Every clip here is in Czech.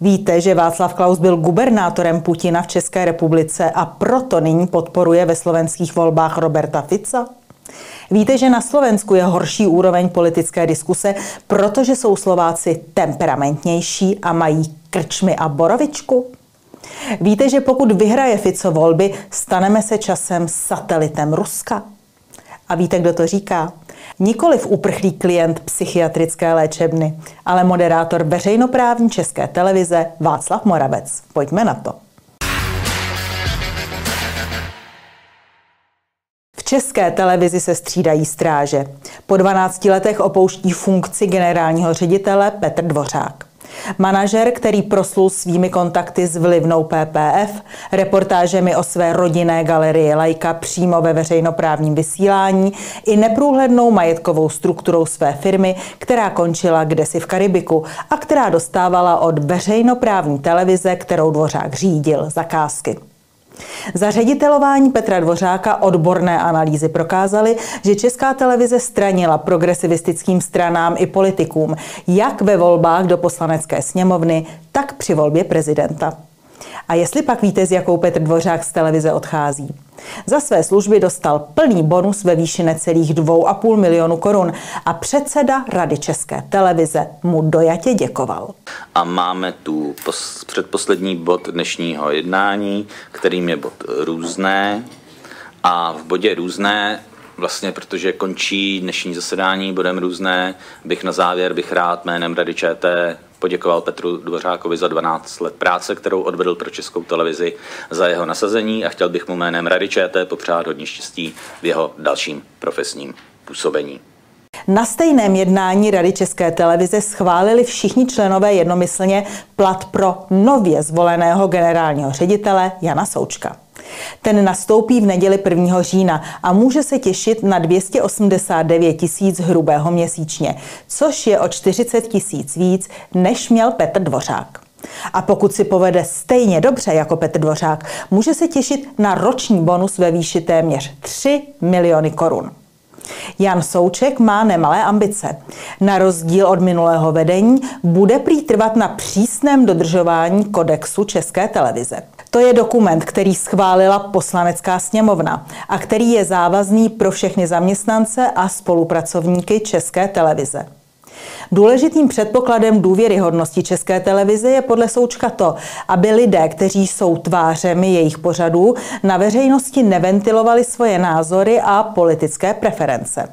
Víte, že Václav Klaus byl gubernátorem Putina v České republice a proto nyní podporuje ve slovenských volbách Roberta Fica? Víte, že na Slovensku je horší úroveň politické diskuse, protože jsou Slováci temperamentnější a mají krčmy a borovičku? Víte, že pokud vyhraje Fico volby, staneme se časem satelitem Ruska? A víte, kdo to říká? Nikoliv uprchlý klient psychiatrické léčebny, ale moderátor veřejnoprávní české televize Václav Moravec. Pojďme na to. V české televizi se střídají stráže. Po 12 letech opouští funkci generálního ředitele Petr Dvořák. Manažer, který proslul svými kontakty s vlivnou PPF, reportážemi o své rodinné galerii Lajka přímo ve veřejnoprávním vysílání i neprůhlednou majetkovou strukturou své firmy, která končila kdesi v Karibiku a která dostávala od veřejnoprávní televize, kterou Dvořák řídil, zakázky. Za ředitelování Petra Dvořáka odborné analýzy prokázaly, že Česká televize stranila progresivistickým stranám i politikům, jak ve volbách do poslanecké sněmovny, tak při volbě prezidenta. A jestli pak víte, s jakou Petr Dvořák z televize odchází? Za své služby dostal plný bonus ve výši necelých 2,5 milionu korun a předseda Rady České televize mu dojatě děkoval. A máme tu předposlední bod dnešního jednání, kterým je bod různé. A v bodě různé vlastně, protože končí dnešní zasedání bodem různé, bych na závěr bych rád jménem Rady ČT poděkoval Petru Dvořákovi za 12 let práce, kterou odvedl pro Českou televizi, za jeho nasazení a chtěl bych mu jménem Rady ČT popřát hodně štěstí v jeho dalším profesním působení. Na stejném jednání Rady České televize schválili všichni členové jednomyslně plat pro nově zvoleného generálního ředitele Jana Součka. Ten nastoupí v neděli 1. října a může se těšit na 289 tisíc hrubého měsíčně, což je o 40 tisíc víc, než měl Petr Dvořák. A pokud si povede stejně dobře jako Petr Dvořák, může se těšit na roční bonus ve výši téměř 3 miliony korun. Jan Souček má nemalé ambice. Na rozdíl od minulého vedení bude prý trvat na přísném dodržování kodexu České televize. To je dokument, který schválila poslanecká sněmovna a který je závazný pro všechny zaměstnance a spolupracovníky České televize. Důležitým předpokladem důvěryhodnosti České televize je podle Součka to, aby lidé, kteří jsou tvářemi jejich pořadů, na veřejnosti neventilovali svoje názory a politické preference.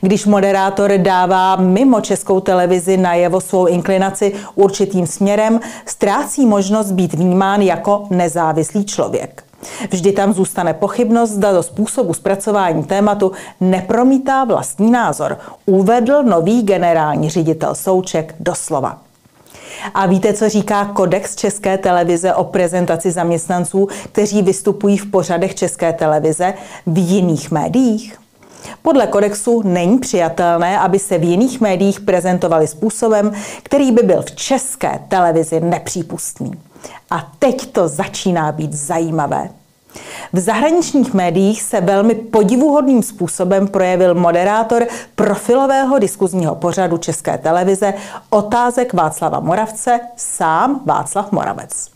Když moderátor dává mimo českou televizi najevo svou inklinaci určitým směrem, ztrácí možnost být vnímán jako nezávislý člověk. Vždy tam zůstane pochybnost, zda do způsobu zpracování tématu nepromítá vlastní názor, uvedl nový generální ředitel Souček doslova. A víte, co říká kodex České televize o prezentaci zaměstnanců, kteří vystupují v pořadech České televize v jiných médiích? Podle kodexu není přijatelné, aby se v jiných médiích prezentovali způsobem, který by byl v české televizi nepřípustný. A teď to začíná být zajímavé. V zahraničních médiích se velmi podivuhodným způsobem projevil moderátor profilového diskuzního pořadu České televize Otázek Václava Moravce, sám Václav Moravec.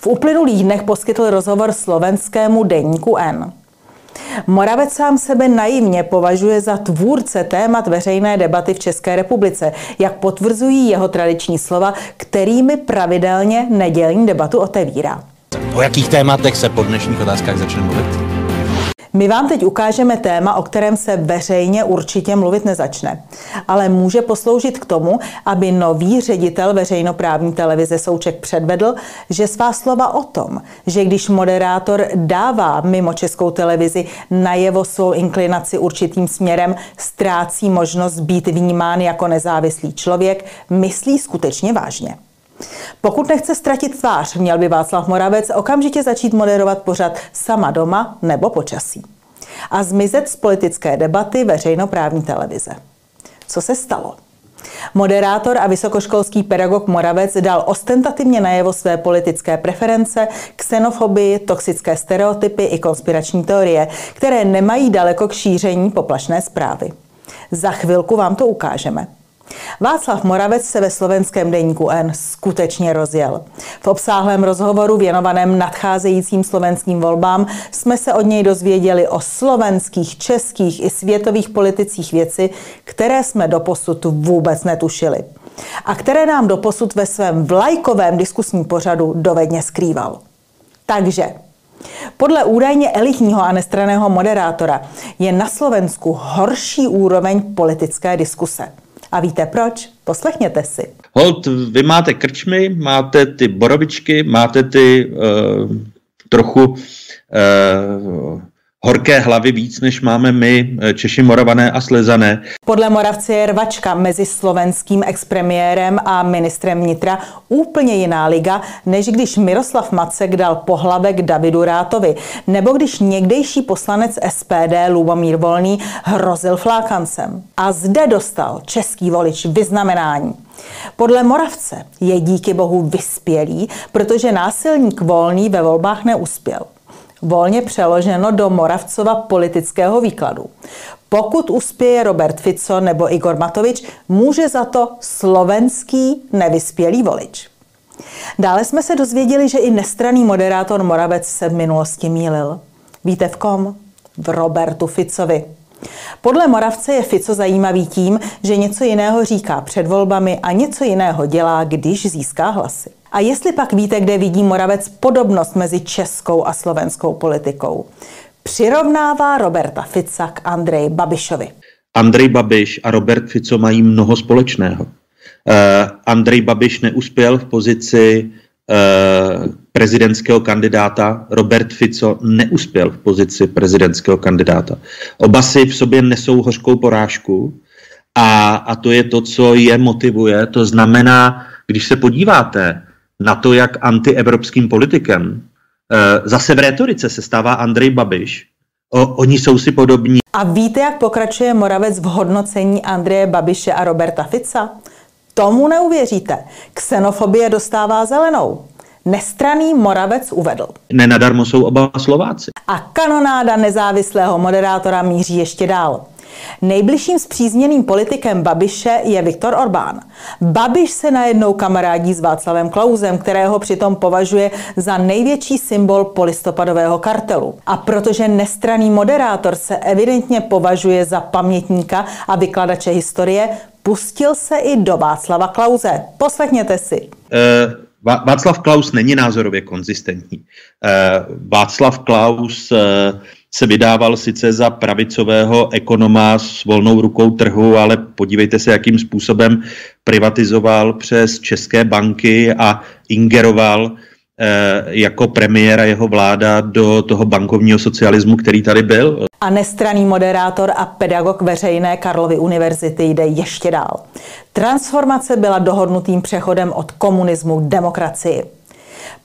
V uplynulých dnech poskytl rozhovor slovenskému deníku N. Moravec sám sebe naivně považuje za tvůrce témat veřejné debaty v České republice, jak potvrzují jeho tradiční slova, kterými pravidelně nedělní debatu otevírá. O jakých tématech se po dnešních otázkách začne mluvit? My vám teď ukážeme téma, o kterém se veřejně určitě mluvit nezačne, ale může posloužit k tomu, aby nový ředitel veřejnoprávní televize Souček předvedl, že svá slova o tom, že když moderátor dává mimo českou televizi najevo svou inklinaci určitým směrem, ztrácí možnost být vnímán jako nezávislý člověk, myslí skutečně vážně. Pokud nechce ztratit tvář, měl by Václav Moravec okamžitě začít moderovat pořad sama doma nebo počasí. A zmizet z politické debaty veřejnoprávní televize. Co se stalo? Moderátor a vysokoškolský pedagog Moravec dal ostentativně najevo své politické preference, xenofobii, toxické stereotypy i konspirační teorie, které nemají daleko k šíření poplašné zprávy. Za chvilku vám to ukážeme. Václav Moravec se ve slovenském deníku N skutečně rozjel. V obsáhlém rozhovoru věnovaném nadcházejícím slovenským volbám jsme se od něj dozvěděli o slovenských, českých i světových politicích věci, které jsme doposud vůbec netušili a které nám doposud ve svém vlajkovém diskusním pořadu dovedně skrýval. Takže podle údajně elitního a nestraného moderátora je na Slovensku horší úroveň politické diskuse. A víte proč? Poslechněte si. Hold, vy máte krčmy, máte ty borovičky, máte ty uh, trochu uh, horké hlavy víc, než máme my, eh, Češi, Moravané a Slezané. Podle Moravce je rvačka mezi slovenským expremiérem a ministrem vnitra úplně jiná liga, než když Miroslav Macek dal pohlavek Davidu Rátovi, nebo když někdejší poslanec SPD Lubomír Volný hrozil flákancem. A zde dostal český volič vyznamenání. Podle Moravce je díky bohu vyspělý, protože násilník Volný ve volbách neuspěl volně přeloženo do Moravcova politického výkladu. Pokud uspěje Robert Fico nebo Igor Matovič, může za to slovenský nevyspělý volič. Dále jsme se dozvěděli, že i nestraný moderátor Moravec se v minulosti mýlil. Víte v kom? V Robertu Ficovi. Podle Moravce je Fico zajímavý tím, že něco jiného říká před volbami a něco jiného dělá, když získá hlasy. A jestli pak víte, kde vidí Moravec podobnost mezi českou a slovenskou politikou? Přirovnává Roberta Fica k Andreji Babišovi. Andrej Babiš a Robert Fico mají mnoho společného. Uh, Andrej Babiš neuspěl v pozici uh, prezidentského kandidáta, Robert Fico neuspěl v pozici prezidentského kandidáta. Oba si v sobě nesou hořkou porážku a, a to je to, co je motivuje. To znamená, když se podíváte na to, jak antievropským politikem eh, zase v retorice se stává Andrej Babiš. O, oni jsou si podobní. A víte, jak pokračuje Moravec v hodnocení Andreje Babiše a Roberta Fica? Tomu neuvěříte. Xenofobie dostává zelenou. Nestraný Moravec uvedl. Nenadarmo jsou oba Slováci. A kanonáda nezávislého moderátora míří ještě dál. Nejbližším zpřízněným politikem Babiše je Viktor Orbán. Babiš se najednou kamarádí s Václavem Klausem, kterého přitom považuje za největší symbol polistopadového kartelu. A protože nestraný moderátor se evidentně považuje za pamětníka a vykladače historie, pustil se i do Václava Klauze. Poslechněte si. Uh... Václav Klaus není názorově konzistentní. Václav Klaus se vydával sice za pravicového ekonoma s volnou rukou trhu, ale podívejte se, jakým způsobem privatizoval přes české banky a ingeroval eh, jako premiéra jeho vláda do toho bankovního socialismu, který tady byl. A nestraný moderátor a pedagog veřejné Karlovy univerzity jde ještě dál. Transformace byla dohodnutým přechodem od komunismu k demokracii.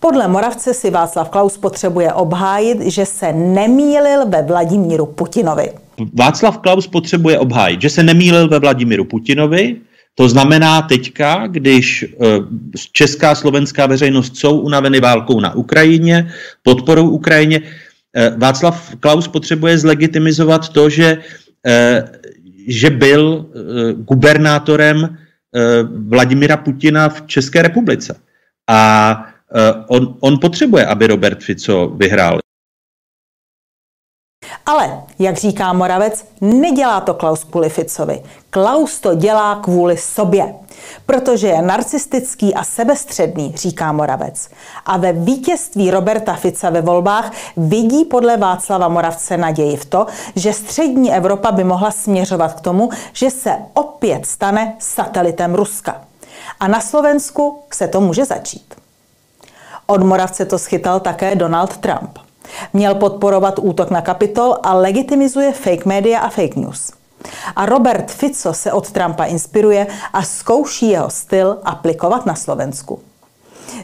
Podle Moravce si Václav Klaus potřebuje obhájit, že se nemýlil ve Vladimíru Putinovi. Václav Klaus potřebuje obhájit, že se nemýlil ve Vladimíru Putinovi, to znamená teďka, když eh, česká a slovenská veřejnost jsou unaveny válkou na Ukrajině, podporou Ukrajině, eh, Václav Klaus potřebuje zlegitimizovat to, že, eh, že byl gubernátorem Vladimira Putina v České republice. A on, on potřebuje, aby Robert Fico vyhrál. Ale, jak říká Moravec, nedělá to Klaus kvůli Ficovi. Klaus to dělá kvůli sobě. Protože je narcistický a sebestředný, říká Moravec. A ve vítězství Roberta Fica ve volbách vidí podle Václava Moravce naději v to, že střední Evropa by mohla směřovat k tomu, že se opět stane satelitem Ruska. A na Slovensku se to může začít. Od Moravce to schytal také Donald Trump. Měl podporovat útok na Kapitol a legitimizuje fake media a fake news. A Robert Fico se od Trumpa inspiruje a zkouší jeho styl aplikovat na Slovensku.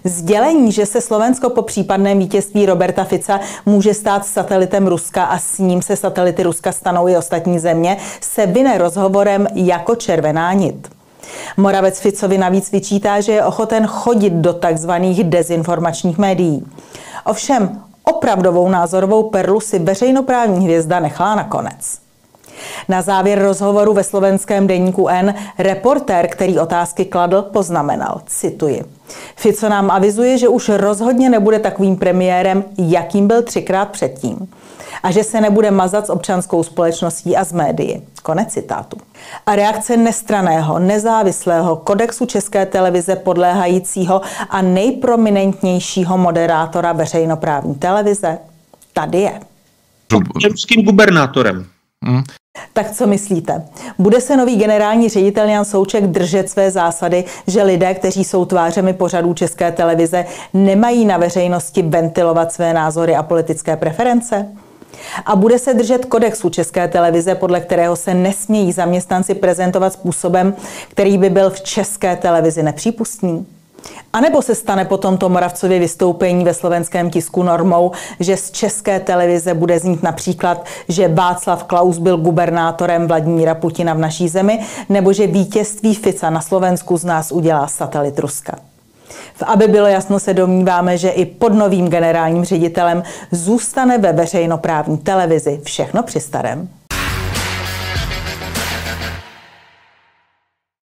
Sdělení, že se Slovensko po případném vítězství Roberta Fica může stát satelitem Ruska a s ním se satelity Ruska stanou i ostatní země, se vyne rozhovorem jako červená nit. Moravec Ficovi navíc vyčítá, že je ochoten chodit do takzvaných dezinformačních médií. Ovšem, opravdovou názorovou perlu si veřejnoprávní hvězda nechala nakonec. Na závěr rozhovoru ve slovenském deníku N reportér, který otázky kladl, poznamenal, cituji. Fico nám avizuje, že už rozhodně nebude takovým premiérem, jakým byl třikrát předtím a že se nebude mazat s občanskou společností a z médií. Konec citátu. A reakce nestraného, nezávislého kodexu České televize podléhajícího a nejprominentnějšího moderátora veřejnoprávní televize? Tady je. Ruským gubernátorem. Hmm. Tak co myslíte? Bude se nový generální ředitel Jan Souček držet své zásady, že lidé, kteří jsou tvářemi pořadů České televize, nemají na veřejnosti ventilovat své názory a politické preference? A bude se držet kodexu České televize, podle kterého se nesmějí zaměstnanci prezentovat způsobem, který by byl v České televizi nepřípustný? A nebo se stane po tomto Moravcově vystoupení ve slovenském tisku normou, že z české televize bude znít například, že Václav Klaus byl gubernátorem Vladimíra Putina v naší zemi, nebo že vítězství Fica na Slovensku z nás udělá satelit Ruska. Aby bylo jasno, se domníváme, že i pod novým generálním ředitelem zůstane ve veřejnoprávní televizi všechno při starém.